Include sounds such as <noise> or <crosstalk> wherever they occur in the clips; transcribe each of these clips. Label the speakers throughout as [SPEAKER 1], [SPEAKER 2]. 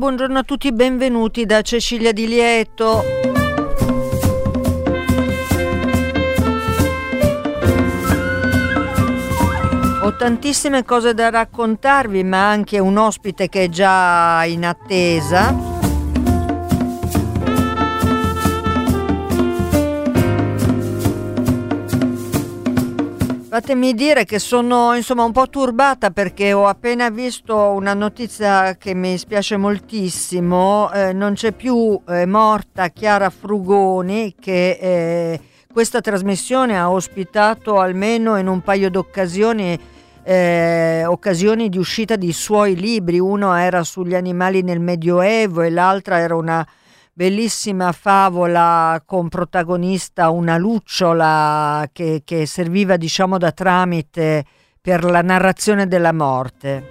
[SPEAKER 1] Buongiorno, a tutti, benvenuti da Cecilia Di Lieto. Ho tantissime cose da raccontarvi, ma anche un ospite che è già in attesa. Fatemi dire che sono insomma un po' turbata perché ho appena visto una notizia che mi spiace moltissimo, eh, non c'è più eh, morta Chiara Frugoni che eh, questa trasmissione ha ospitato almeno in un paio d'occasioni eh, occasioni di uscita di suoi libri, uno era sugli animali nel Medioevo e l'altra era una bellissima favola con protagonista una lucciola che, che serviva diciamo da tramite per la narrazione della morte.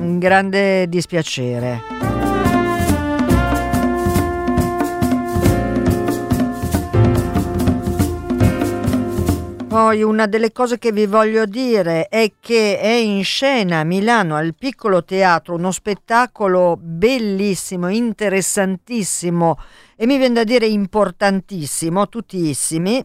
[SPEAKER 1] Un grande dispiacere. Poi una delle cose che vi voglio dire è che è in scena a Milano al Piccolo Teatro uno spettacolo bellissimo, interessantissimo e mi viene da dire importantissimo, tuttissimi.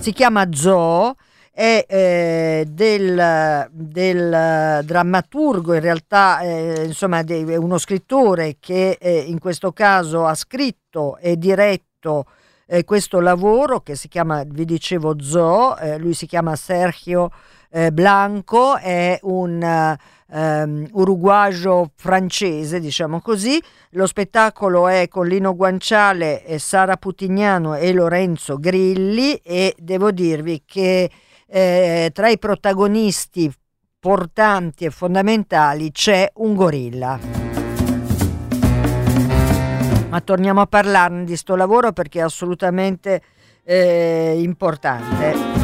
[SPEAKER 1] Si chiama Zoo, è eh, del, del, drammaturgo, in realtà eh, insomma è uno scrittore che eh, in questo caso ha scritto e diretto eh, questo lavoro che si chiama, vi dicevo, Zoo, eh, lui si chiama Sergio eh, Blanco, è un um, uruguagio francese, diciamo così. Lo spettacolo è con Lino Guanciale, Sara Putignano e Lorenzo Grilli e devo dirvi che eh, tra i protagonisti portanti e fondamentali c'è un gorilla ma torniamo a parlarne di sto lavoro perché è assolutamente eh, importante.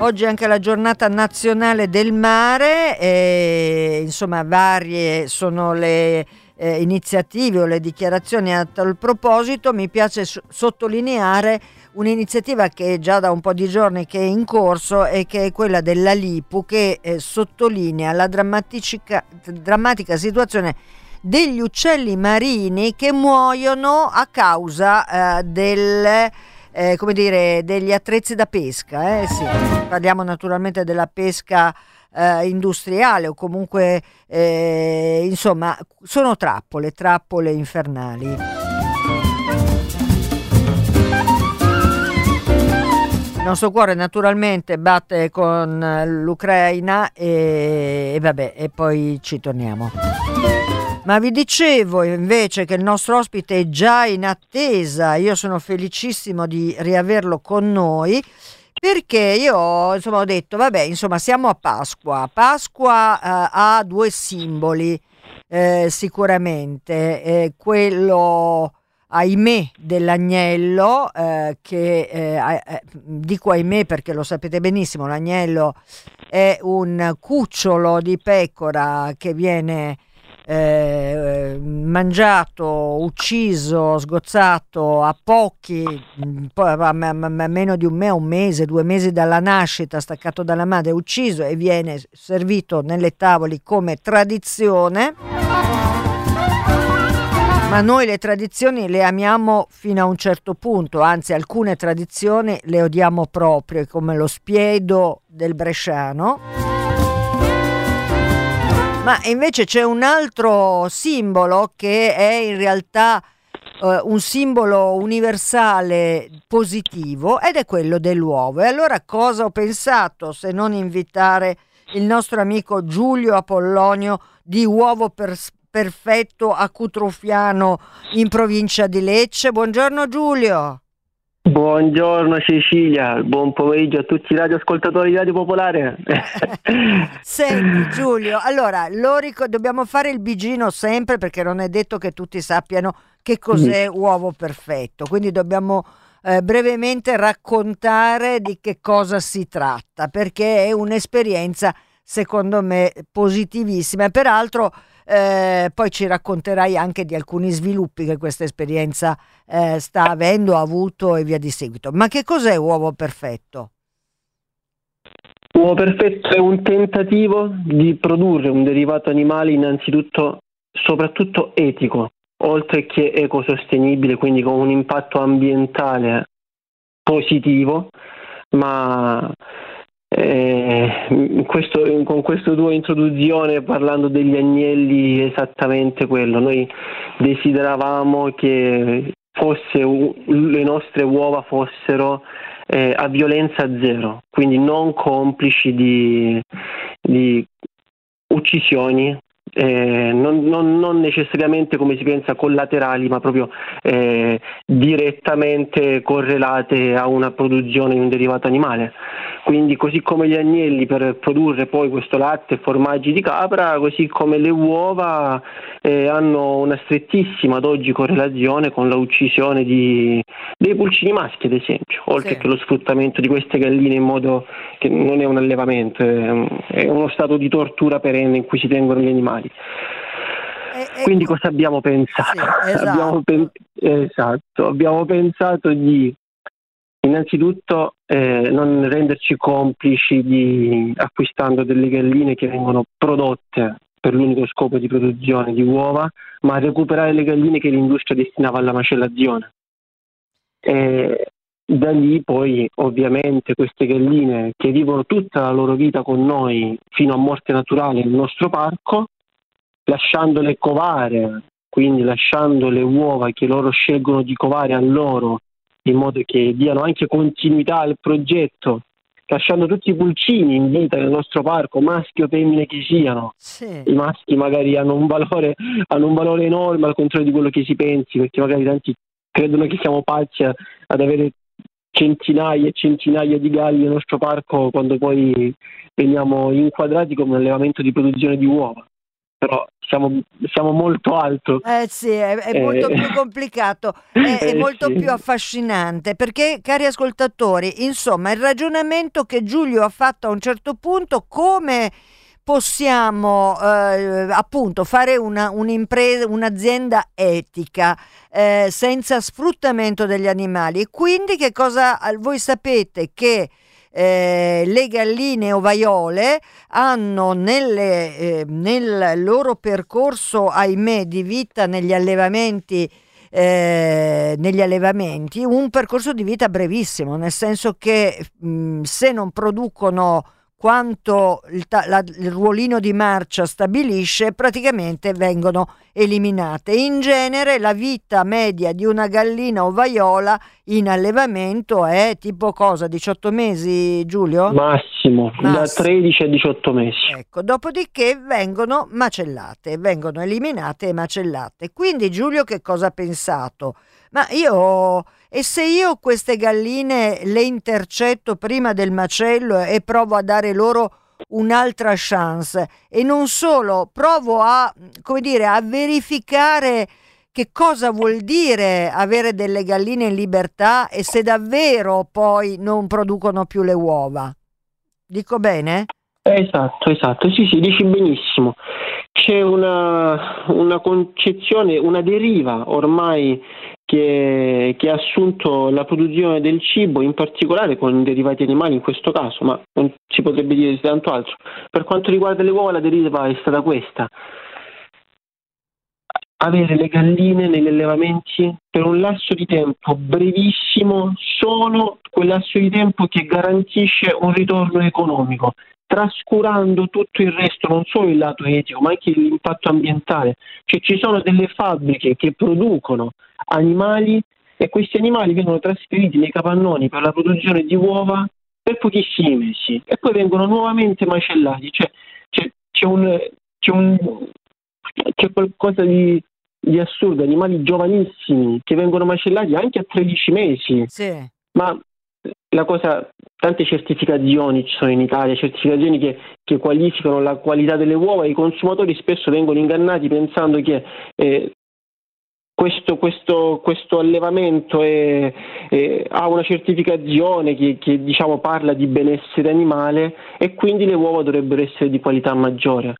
[SPEAKER 1] Oggi è anche la giornata nazionale del mare e insomma varie sono le eh, iniziative o le dichiarazioni a tal proposito. Mi piace sottolineare un'iniziativa che è già da un po' di giorni che è in corso e che è quella della LIPU che eh, sottolinea la drammatica situazione degli uccelli marini che muoiono a causa eh, del, eh, dire, degli attrezzi da pesca. Eh? Sì. Parliamo naturalmente della pesca eh, industriale o comunque eh, insomma sono trappole, trappole infernali. Il nostro cuore naturalmente batte con l'Ucraina e, e vabbè, e poi ci torniamo. Ma vi dicevo invece che il nostro ospite è già in attesa, io sono felicissimo di riaverlo con noi perché io insomma ho detto vabbè insomma siamo a Pasqua, Pasqua eh, ha due simboli eh, sicuramente, eh, quello ahimè dell'agnello eh, che eh, eh, dico ahimè perché lo sapete benissimo l'agnello è un cucciolo di pecora che viene eh, mangiato, ucciso, sgozzato a pochi, mm, a, meno di un, mese, un mese, due mesi dalla nascita, staccato dalla madre, ucciso e viene servito nelle tavoli come tradizione ma noi le tradizioni le amiamo fino a un certo punto, anzi alcune tradizioni le odiamo proprio, come lo spiedo del bresciano. Ma invece c'è un altro simbolo che è in realtà uh, un simbolo universale positivo ed è quello dell'uovo. E allora cosa ho pensato se non invitare il nostro amico Giulio Apollonio di Uovo per perfetto a in provincia di Lecce. Buongiorno Giulio.
[SPEAKER 2] Buongiorno Cecilia, buon pomeriggio a tutti i radioascoltatori di Radio Popolare. <laughs>
[SPEAKER 1] Senti Giulio, allora ric- dobbiamo fare il bigino sempre perché non è detto che tutti sappiano che cos'è uovo perfetto, quindi dobbiamo eh, brevemente raccontare di che cosa si tratta perché è un'esperienza secondo me positivissima. Peraltro eh, poi ci racconterai anche di alcuni sviluppi che questa esperienza eh, sta avendo, ha avuto e via di seguito. Ma che cos'è uovo perfetto?
[SPEAKER 2] Uovo perfetto è un tentativo di produrre un derivato animale innanzitutto, soprattutto etico, oltre che ecosostenibile, quindi con un impatto ambientale positivo, ma eh, questo, con questa tua introduzione parlando degli agnelli esattamente quello, noi desideravamo che fosse, le nostre uova fossero eh, a violenza zero, quindi non complici di, di uccisioni eh, non, non, non, necessariamente come si pensa collaterali, ma proprio eh, direttamente correlate a una produzione di un derivato animale. Quindi così come gli agnelli per produrre poi questo latte e formaggi di capra, così come le uova eh, hanno una strettissima ad oggi correlazione con la uccisione di, dei pulcini maschi, ad esempio, oltre sì. che lo sfruttamento di queste galline in modo che non è un allevamento, è uno stato di tortura perenne in cui si tengono gli animali. E, Quindi cosa abbiamo pensato? Sì, <laughs> esatto. Abbiamo, pen- esatto. abbiamo pensato di innanzitutto eh, non renderci complici di, acquistando delle galline che vengono prodotte per l'unico scopo di produzione di uova, ma recuperare le galline che l'industria destinava alla macellazione. E da lì poi ovviamente queste galline che vivono tutta la loro vita con noi fino a morte naturale nel nostro parco, lasciandole covare, quindi lasciando le uova che loro scelgono di covare a loro in modo che diano anche continuità al progetto, lasciando tutti i pulcini in vita nel nostro parco, maschi o femmine che siano. Sì. I maschi magari hanno un, valore, hanno un valore enorme al contrario di quello che si pensi, perché magari tanti credono che siamo pazzi ad avere centinaia e centinaia di galli nel nostro parco quando poi veniamo inquadrati come un allevamento di produzione di uova però siamo, siamo, molto alto.
[SPEAKER 1] Eh sì, è, è eh. molto più complicato, è, è <laughs> eh molto sì. più affascinante, perché cari ascoltatori, insomma, il ragionamento che Giulio ha fatto a un certo punto, come possiamo eh, appunto fare una, un'impresa, un'azienda etica eh, senza sfruttamento degli animali e quindi che cosa voi sapete che eh, le galline ovaiole hanno nelle, eh, nel loro percorso, ahimè, di vita negli allevamenti eh, negli allevamenti un percorso di vita brevissimo, nel senso che mh, se non producono quanto il, la, il, ruolino di marcia stabilisce, praticamente vengono eliminate. In genere la vita media di una gallina ovaiola in allevamento è tipo cosa? 18 mesi, Giulio?
[SPEAKER 2] Massimo, Massimo. da 13 a 18 mesi.
[SPEAKER 1] Ecco, dopodiché vengono macellate, vengono eliminate e macellate. Quindi Giulio che cosa ha pensato? Ma io e se io queste galline le intercetto prima del macello e provo a dare loro un'altra chance e non solo, provo a, come dire, a verificare che cosa vuol dire avere delle galline in libertà e se davvero poi non producono più le uova. Dico bene?
[SPEAKER 2] Esatto, esatto, sì, sì, dici benissimo. C'è una, una concezione, una deriva ormai che, che, ha assunto la produzione del cibo, in particolare con derivati animali in questo caso, ma non si potrebbe dire tanto altro. Per quanto riguarda le uova la deriva è stata questa. Avere le galline negli allevamenti per un lasso di tempo brevissimo, solo quel lasso di tempo che garantisce un ritorno economico trascurando tutto il resto, non solo il lato etico, ma anche l'impatto ambientale. Cioè ci sono delle fabbriche che producono animali e questi animali vengono trasferiti nei capannoni per la produzione di uova per pochissimi mesi e poi vengono nuovamente macellati. Cioè, c'è, c'è, un, c'è un, c'è qualcosa di, di assurdo, animali giovanissimi che vengono macellati anche a 13 mesi.
[SPEAKER 1] Sì.
[SPEAKER 2] Ma la cosa, tante certificazioni ci sono in Italia, certificazioni che, che, qualificano la qualità delle uova e i consumatori spesso vengono ingannati pensando che eh, questo, questo, questo, allevamento è, è, ha una certificazione che, che diciamo, parla di benessere animale e quindi le uova dovrebbero essere di qualità maggiore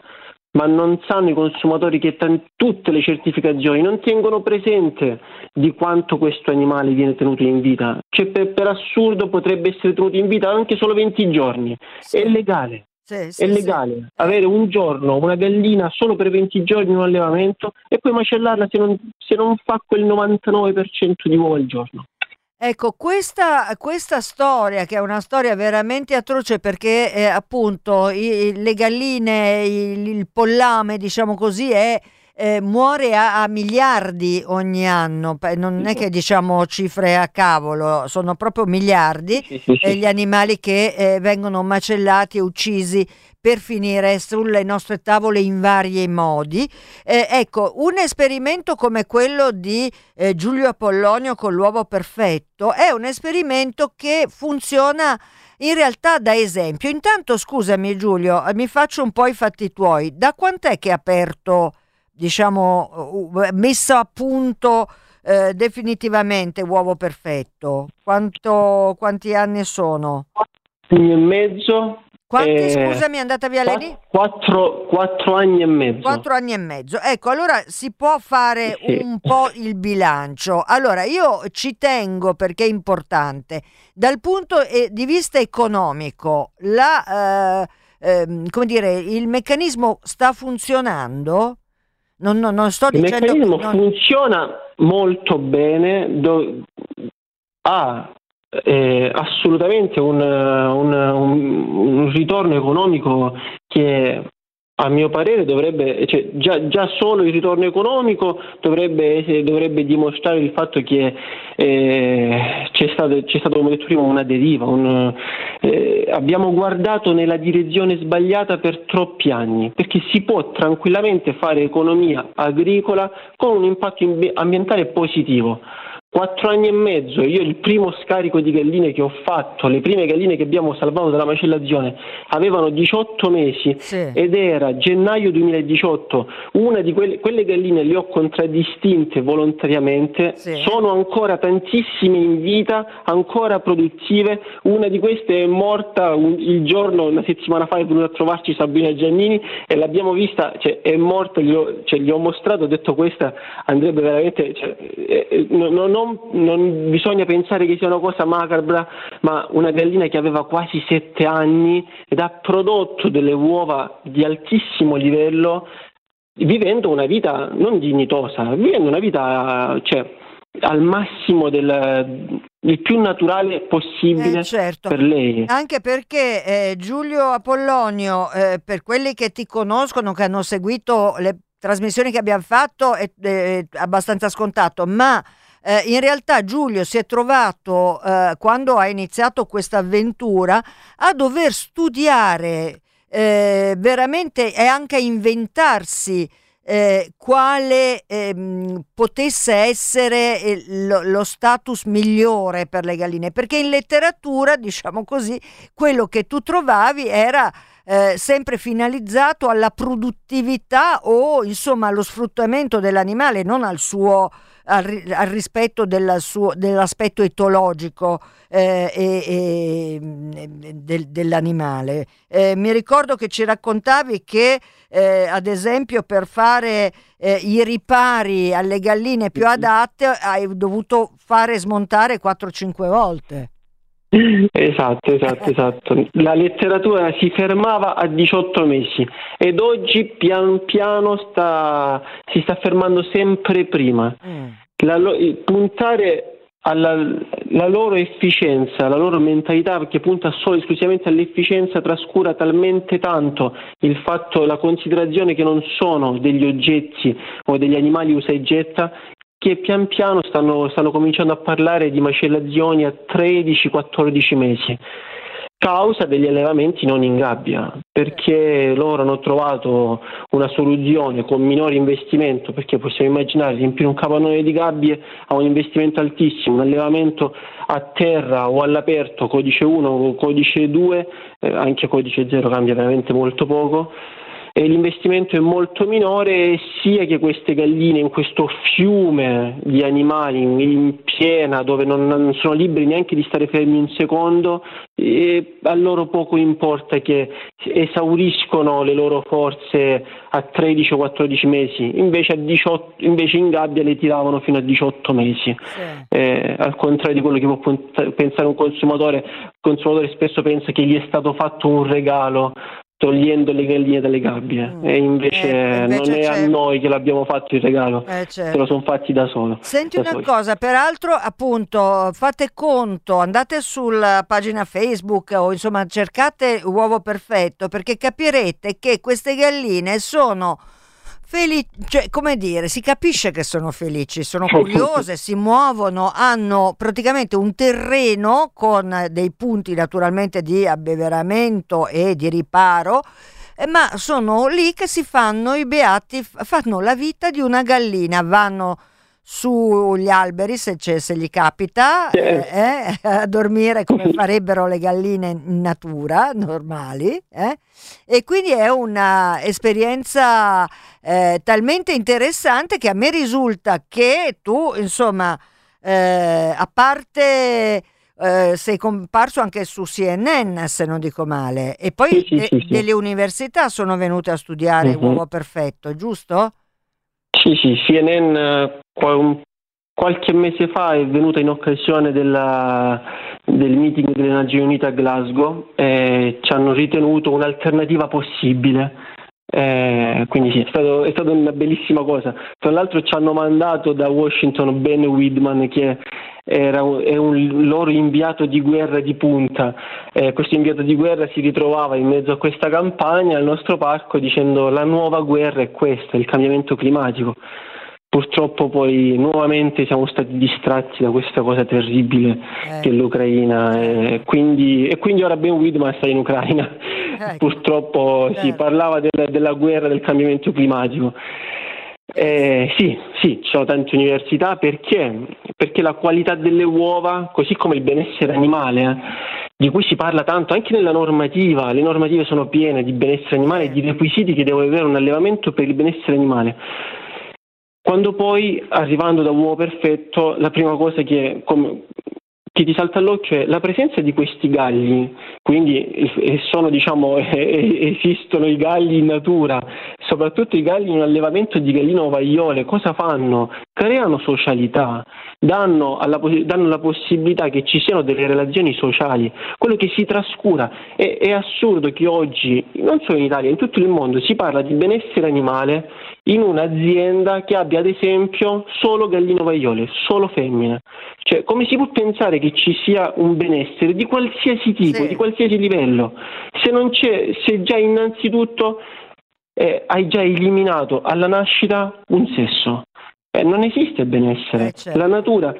[SPEAKER 2] ma non sanno i consumatori che t- tutte le certificazioni non tengono presente di quanto questo animale viene tenuto in vita. Cioè, per, per assurdo potrebbe essere tenuto in vita anche solo 20 giorni. Sì. È legale. Sì, sì, è legale avere un giorno una gallina solo per 20 giorni in un allevamento e poi macellarla se non, se non fa quel 99% di uova al giorno.
[SPEAKER 1] Ecco, questa, questa, storia, che è una storia veramente atroce perché eh, appunto i, le galline, il, il, pollame, diciamo così, è, eh, muore a, a, miliardi ogni anno, non è che diciamo cifre a cavolo, sono proprio miliardi eh, gli animali che eh, vengono macellati e uccisi per finire sulle nostre tavole in vari modi. Eh, ecco, un esperimento come quello di eh, Giulio Apollonio con l'uovo perfetto è un esperimento che funziona in realtà da esempio. Intanto, scusami Giulio, mi faccio un po' i fatti tuoi. Da quant'è che è aperto, diciamo, messo a punto eh, definitivamente uovo perfetto? Quanto, quanti anni sono?
[SPEAKER 2] Anni e mezzo
[SPEAKER 1] quanti, eh, scusami, è andata via lei?
[SPEAKER 2] Quattro, quattro, anni e mezzo.
[SPEAKER 1] Quattro anni e mezzo. Ecco, allora si può fare sì. un po' il bilancio. Allora, io ci tengo perché è importante. Dal punto di vista economico, la, eh, eh, come dire, il meccanismo sta funzionando?
[SPEAKER 2] Non, non, non sto il dicendo... Meccanismo non... funziona molto bene. Do... ha eh, assolutamente un, un, un, un, ritorno economico che a mio parere dovrebbe, cioè, già, già, solo il ritorno economico dovrebbe, dovrebbe dimostrare il fatto che eh, c'è, stato, come detto prima, una deriva. Un, eh, abbiamo guardato nella direzione sbagliata per troppi anni, perché si può tranquillamente fare economia agricola con un impatto ambientale positivo. Quattro anni e mezzo, io il primo scarico di galline che ho fatto, le prime galline che abbiamo salvato dalla macellazione, avevano 18 mesi sì. ed era gennaio 2018. Una di quelle, quelle galline le ho contraddistinte volontariamente, sì. sono ancora tantissime in vita, ancora produttive. Una di queste è morta un, il giorno, una settimana fa è venuta a trovarci Sabrina Giannini e l'abbiamo vista, cioè, è morta, gli ho, cioè, gli ho mostrato, ho detto questa andrebbe veramente... Cioè, eh, non, non non, non, bisogna pensare che sia una cosa macabra, ma una gallina che aveva quasi sette anni ed ha prodotto delle uova di altissimo livello, vivendo una vita non dignitosa, vivendo una vita cioè, al massimo del, il più naturale possibile eh, certo. per lei.
[SPEAKER 1] Anche perché eh, Giulio Apollonio, eh, per quelli che ti conoscono, che hanno seguito le trasmissioni che abbiamo fatto, è, è abbastanza scontato, ma eh, in realtà Giulio si è trovato, eh, quando ha iniziato questa avventura, a dover studiare eh, veramente e anche a inventarsi eh, quale ehm, potesse essere eh, lo, lo, status migliore per le galline, perché in letteratura, diciamo così, quello che tu trovavi era eh, sempre finalizzato alla produttività o insomma allo sfruttamento dell'animale, non al suo al, al rispetto suo, dell'aspetto etologico eh, e, e, del, dell'animale. Eh, mi ricordo che ci raccontavi che eh, ad esempio per fare eh, i ripari alle galline più adatte hai dovuto fare smontare 4-5 volte.
[SPEAKER 2] Esatto, esatto, esatto. La letteratura si fermava a 18 mesi ed oggi pian piano sta, si sta fermando sempre prima. Mm. La, puntare alla la loro efficienza, la loro mentalità che punta solo e esclusivamente all'efficienza trascura talmente tanto il fatto, la considerazione che non sono degli oggetti o degli animali usa e getta che pian piano stanno, stanno cominciando a parlare di macellazioni a 13-14 mesi. causa degli allevamenti non in gabbia, perché loro hanno trovato una soluzione con minore investimento, perché possiamo immaginare riempire un capannone di gabbie a un investimento altissimo, un allevamento a terra o all'aperto, codice 1 o codice 2, eh, anche codice 0 cambia veramente molto poco e l'investimento è molto minore sia che queste galline in questo fiume di animali in piena dove non, non sono liberi neanche di stare fermi un secondo e a loro poco importa che esauriscono le loro forze a 13 o 14 mesi invece, 18, invece in gabbia le tiravano fino a 18 mesi sì. eh, al contrario di quello che può pensare un consumatore il consumatore spesso pensa che gli è stato fatto un regalo togliendo le galline dalle gabbie mm. e invece, eh, invece non è a noi che l'abbiamo fatto il regalo, eh, certo. se lo sono fatti da solo.
[SPEAKER 1] Senti
[SPEAKER 2] da
[SPEAKER 1] una soli. cosa, peraltro appunto fate conto, andate sulla pagina Facebook o insomma cercate uovo perfetto perché capirete che queste galline sono Felici, cioè, come dire, si capisce che sono felici, sono curiose, si muovono, hanno praticamente un terreno con dei punti naturalmente di abbeveramento e di riparo, eh, ma sono lì che si fanno i beati, fanno la vita di una gallina, vanno sugli alberi se, se gli capita eh, eh, a dormire come <laughs> farebbero le galline in natura normali eh? e quindi è un'esperienza eh, talmente interessante che a me risulta che tu insomma eh, a parte eh, sei comparso anche su CNN se non dico male e poi sì, sì, sì, delle università sono venute a studiare uh-huh. Uovo Perfetto giusto?
[SPEAKER 2] Sì, sì, CNN qualche mese fa è venuta in occasione della, del meeting delle Nazioni Unite a Glasgow e ci hanno ritenuto un'alternativa possibile. Eh, quindi sì, è, stato, è stata una bellissima cosa. Tra l'altro ci hanno mandato da Washington Ben Widman che era è un loro inviato di guerra di punta. Eh, questo inviato di guerra si ritrovava in mezzo a questa campagna al nostro parco dicendo la nuova guerra è questa, il cambiamento climatico. Purtroppo poi nuovamente siamo stati distratti da questa cosa terribile eh. che è l'Ucraina e quindi, e quindi ora Ben Widman sta in Ucraina. Eh. <laughs> Purtroppo si certo. parlava della, della guerra del cambiamento climatico. Eh, sì, sì, ci sono tante università perché? Perché la qualità delle uova, così come il benessere animale, eh, di cui si parla tanto anche nella normativa, le normative sono piene di benessere animale e di requisiti che deve avere un allevamento per il benessere animale. Quando poi, arrivando da uomo perfetto, la prima cosa che, come, che ti salta all'occhio è la presenza di questi galli, quindi sono, diciamo, <laughs> esistono i galli in natura, soprattutto i galli in allevamento di galline ovaiole, cosa fanno? Creano socialità, danno, alla, danno, la possibilità che ci siano delle relazioni sociali, quello che si trascura. È, è assurdo che oggi, non solo in Italia, in tutto il mondo, si parla di benessere animale in un'azienda che abbia ad esempio solo galline ovaiole, solo femmine. Cioè, come si può pensare che ci sia un benessere di qualsiasi tipo, sì. di qualsiasi livello, se non c'è, se già innanzitutto eh, hai già eliminato alla nascita un sesso? Eh, non esiste benessere. Eh, certo. La natura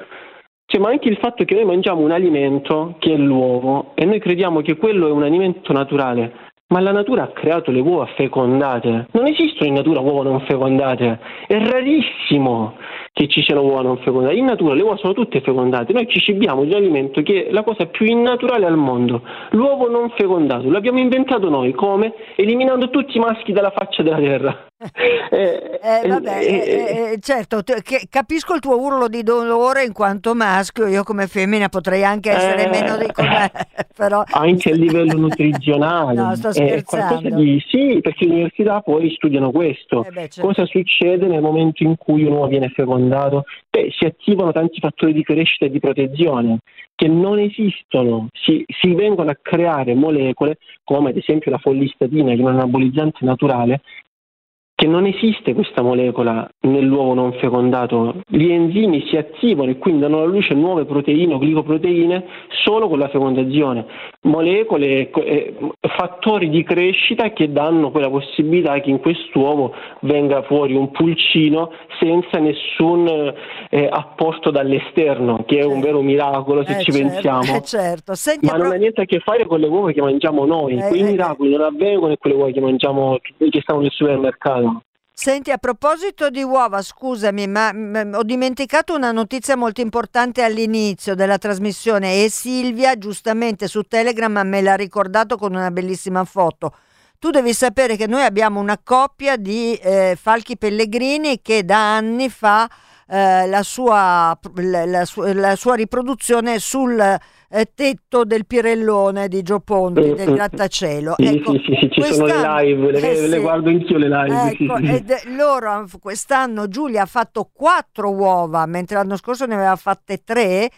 [SPEAKER 2] cioè, ma anche il fatto che noi mangiamo un alimento che è l'uovo e noi crediamo che quello è un alimento naturale, ma la natura ha creato le uova fecondate. Non esistono in natura uova non fecondate. È rarissimo che ci siano uova non fecondate. In natura le uova sono tutte fecondate. Noi ci cibiamo di un alimento che è la cosa più innaturale al mondo. L'uovo non fecondato. L'abbiamo inventato noi. Come? Eliminando tutti i maschi dalla faccia della terra.
[SPEAKER 1] Eh, eh, vabbè, eh, eh, eh, certo, capisco il tuo urlo di dolore in quanto maschio, io come femmina potrei anche essere meno di come... <laughs> però...
[SPEAKER 2] Anche a livello <laughs> nutrizionale.
[SPEAKER 1] no, sto scherzando.
[SPEAKER 2] Di... Sì, perché le università poi studiano questo. Beh, certo. Cosa succede nel momento in cui un uomo viene fecondato? Beh, si attivano tanti fattori di crescita e di protezione che non esistono, si, si vengono a creare molecole come ad esempio la follistatina, che è un anabolizzante naturale, che non esiste questa molecola nell'uovo non fecondato. Gli enzimi si attivano e quindi danno alla luce nuove proteine o glicoproteine solo con la fecondazione. Molecole, fattori di crescita che danno quella possibilità che in quest'uovo venga fuori un pulcino senza nessun eh, apporto dall'esterno, che è un vero miracolo se
[SPEAKER 1] eh
[SPEAKER 2] ci
[SPEAKER 1] certo,
[SPEAKER 2] pensiamo.
[SPEAKER 1] eh certo. Senti,
[SPEAKER 2] Ma non ha niente a che fare con le uova che mangiamo noi.
[SPEAKER 1] Eh,
[SPEAKER 2] Quei
[SPEAKER 1] eh,
[SPEAKER 2] miracoli non avvengono in quelle uova che mangiamo, che stanno nel supermercato.
[SPEAKER 1] Senti, a proposito di uova, scusami, ma mm, ho dimenticato una notizia molto importante all'inizio della trasmissione e Silvia giustamente su Telegram me l'ha ricordato con una bellissima foto. Tu devi sapere che noi abbiamo una coppia di eh, falchi pellegrini che da anni fa eh, la, sua, la, sua, la sua riproduzione sul eh, tetto del Pirellone di Gio Ponti, del grattacielo.
[SPEAKER 2] Sì,
[SPEAKER 1] Ecco,
[SPEAKER 2] sì, sì, sì, ci sono le live, le,
[SPEAKER 1] eh,
[SPEAKER 2] le guardo anch'io le live.
[SPEAKER 1] Ecco, ed loro quest'anno Giulia ha fatto quattro uova, mentre l'anno scorso ne aveva fatte tre.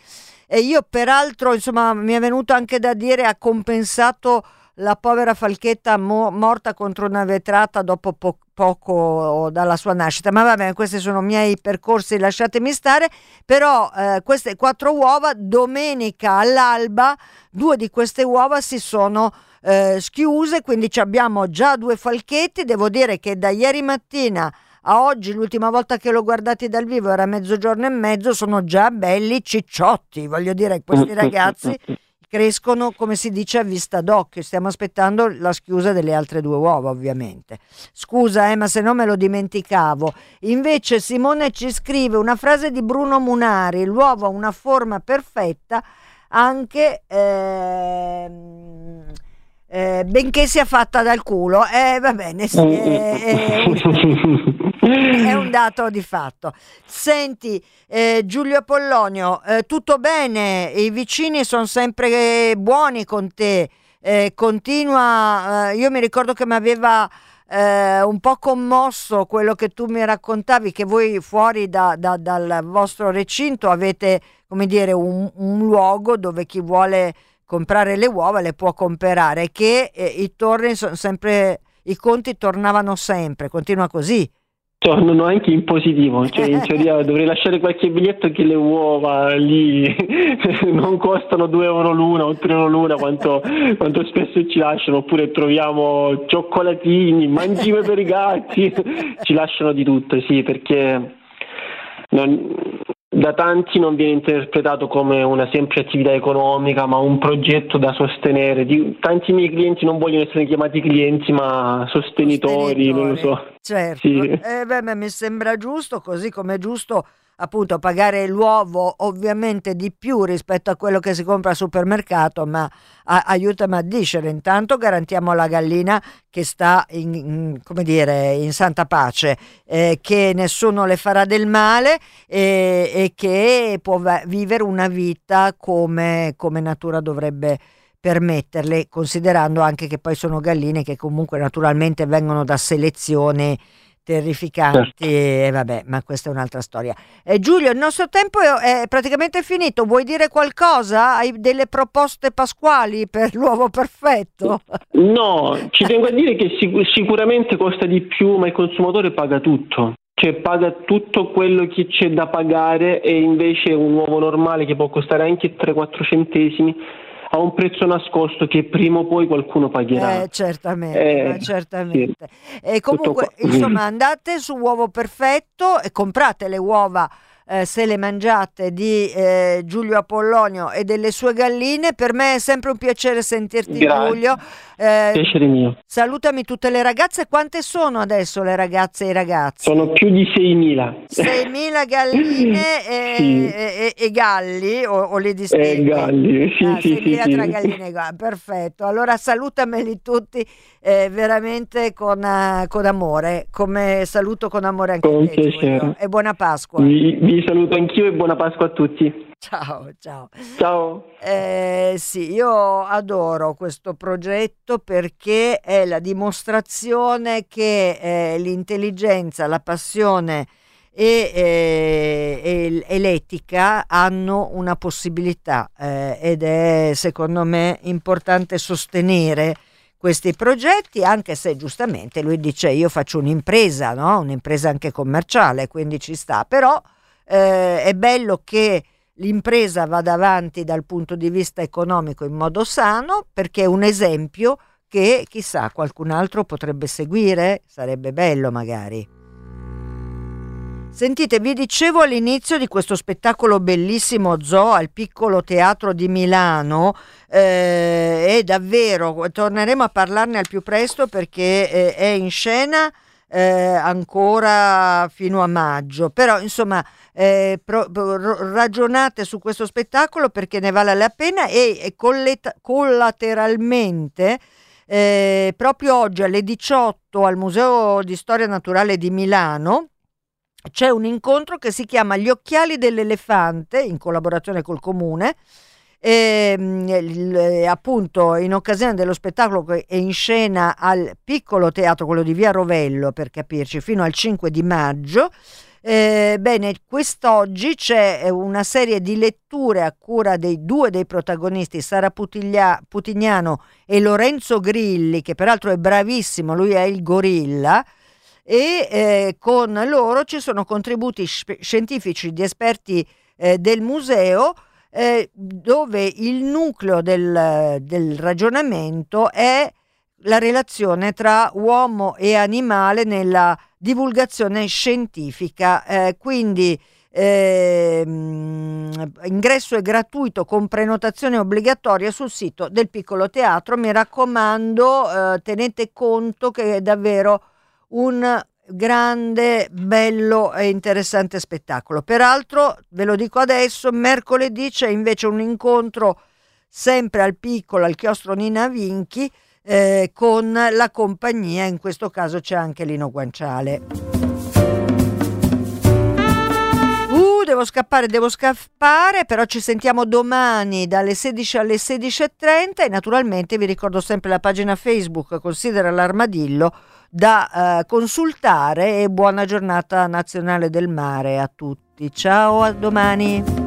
[SPEAKER 1] E io, peraltro, insomma, mi è venuto anche da dire, ha compensato la povera falchetta mo- morta contro una vetrata dopo po- poco dalla sua nascita. Ma vabbè, questi sono miei percorsi, lasciatemi stare. Però eh, queste quattro uova, domenica all'alba, due di queste uova si sono eh, schiuse, quindi ci abbiamo già due falchetti. Devo dire che da ieri mattina a oggi, l'ultima volta che l'ho guardati dal vivo era mezzogiorno e mezzo, sono già belli cicciotti. Voglio dire, questi ragazzi crescono, come si dice, a vista d'occhio. Stiamo aspettando la schiusa delle altre due uova, ovviamente. Scusa, eh, ma se no me lo dimenticavo. Invece Simone ci scrive una frase di Bruno Munari, l'uovo ha una forma perfetta anche... ehm, eh, benché sia fatta dal culo, eh, va bene, sì, <laughs> <laughs> è, un <laughs> dato di fatto. Senti, eh, Giulio Pollonio, eh, tutto bene? I vicini sono sempre buoni con te. eh, continua, eh, io mi ricordo che mi aveva eh, un po' commosso quello che tu mi raccontavi, che voi fuori da- da- dal vostro recinto avete, come dire, un, un luogo dove chi vuole comprare le uova le può comprare, che eh, i torni sono sempre, i conti tornavano sempre, continua così.
[SPEAKER 2] Tornano anche in positivo, cioè in <laughs> teoria dovrei lasciare qualche biglietto che le uova lì <laughs> non costano 2 euro l'una o 3 euro l'una quanto, quanto spesso ci lasciano, oppure troviamo cioccolatini, mangime per i gatti, <laughs> ci lasciano di tutto, sì, perché non- da tanti non viene interpretato come una semplice attività economica, ma un progetto da sostenere. Tanti miei clienti non vogliono essere chiamati clienti, ma sostenitori, non lo so.
[SPEAKER 1] Certo,
[SPEAKER 2] Sì.
[SPEAKER 1] Eh, beh, mi sembra giusto, così come è giusto appunto pagare l'uovo ovviamente di più rispetto a quello che si compra al supermercato, ma a- aiutami a discere. Intanto garantiamo la gallina che sta in, in- come dire, in santa pace, eh, che nessuno le farà del male e, e che può vivere una vita come, come natura dovrebbe permetterle, considerando anche che poi sono galline che comunque naturalmente vengono da selezioni terrificanti e vabbè, ma questa è un'altra storia. Eh, Giulio, il nostro tempo è, è praticamente finito, vuoi dire qualcosa? Hai delle proposte pasquali per l'uovo perfetto?
[SPEAKER 2] No, ci tengo a dire che sic- sicuramente costa di più, ma il consumatore paga tutto. Cioè paga tutto quello che c'è da pagare e invece un uovo normale che può costare anche 3-4 centesimi ha un prezzo nascosto che prima o poi qualcuno pagherà.
[SPEAKER 1] Eh, certamente,
[SPEAKER 2] Eh,
[SPEAKER 1] certamente. E comunque, insomma, andate su Uovo Perfetto e comprate le uova eh, se le mangiate di eh, Giulio Apollonio e delle sue galline. Per me è sempre un piacere sentirti,
[SPEAKER 2] Grazie.
[SPEAKER 1] Giulio. Eh,
[SPEAKER 2] Piacere mio.
[SPEAKER 1] salutami tutte le ragazze. Quante sono adesso le ragazze e i ragazzi?
[SPEAKER 2] Sono più di 6.000.
[SPEAKER 1] 6.000 galline <laughs> e,
[SPEAKER 2] Sì.
[SPEAKER 1] e- e galli o, o distingui?
[SPEAKER 2] Eh, galli, sì,
[SPEAKER 1] Ah,
[SPEAKER 2] sì,
[SPEAKER 1] 6.000
[SPEAKER 2] sì, sì.
[SPEAKER 1] tra galline e galli, perfetto. Allora salutameli tutti eh, veramente con, eh, con amore, come saluto con amore anche
[SPEAKER 2] Con
[SPEAKER 1] te, Giulio. E buona Pasqua.
[SPEAKER 2] Vi, vi saluto anch'io e buona Pasqua a tutti.
[SPEAKER 1] Ciao, ciao.
[SPEAKER 2] Ciao.
[SPEAKER 1] Eh, sì, io adoro questo progetto perché è la dimostrazione che eh, l'intelligenza, la passione e, eh, e- e l'etica hanno una possibilità eh, ed è secondo me importante sostenere questi progetti, anche se giustamente lui dice io faccio un'impresa, no? un'impresa anche commerciale, quindi ci sta, però eh, è bello che l'impresa vada avanti dal punto di vista economico in modo sano perché è un esempio che chissà qualcun altro potrebbe seguire, sarebbe bello magari. Sentite, vi dicevo all'inizio di questo spettacolo bellissimo Zoo al piccolo teatro di Milano eh, e davvero torneremo a parlarne al più presto perché eh, è in scena eh, ancora fino a maggio, però insomma eh, pro, pro, ragionate su questo spettacolo perché ne vale la pena e, e colleta, collateralmente eh, proprio oggi alle 18 al Museo di Storia Naturale di Milano c'è un incontro che si chiama Gli occhiali dell'elefante in collaborazione col comune e, ehm, appunto in occasione dello spettacolo che è in scena al piccolo teatro, quello di Via Rovello per capirci, fino al 5 di maggio. Eh, bene, quest'oggi c'è eh, una serie di letture a cura dei due dei protagonisti, Sara Putiglia, Putignano e Lorenzo Grilli, che peraltro è bravissimo, lui è il gorilla, e eh, con loro ci sono contributi scientifici di esperti eh, del museo eh, dove il nucleo del, del ragionamento è la relazione tra uomo e animale nella divulgazione scientifica. Eh, quindi eh, ingresso è gratuito con prenotazione obbligatoria sul sito del piccolo teatro. Mi raccomando, eh, tenete conto che è davvero un grande, bello e interessante spettacolo. Peraltro, ve lo dico adesso, mercoledì c'è invece un incontro sempre al piccolo, al chiostro Nina Vinchi, eh, con la compagnia, in questo caso c'è anche Lino Guanciale. Uh, devo scappare, devo scappare, però ci sentiamo domani dalle 16 alle 16.30 e naturalmente vi ricordo sempre la pagina Facebook Considera l'armadillo da eh, consultare e buona giornata nazionale del mare a tutti. Ciao, a domani.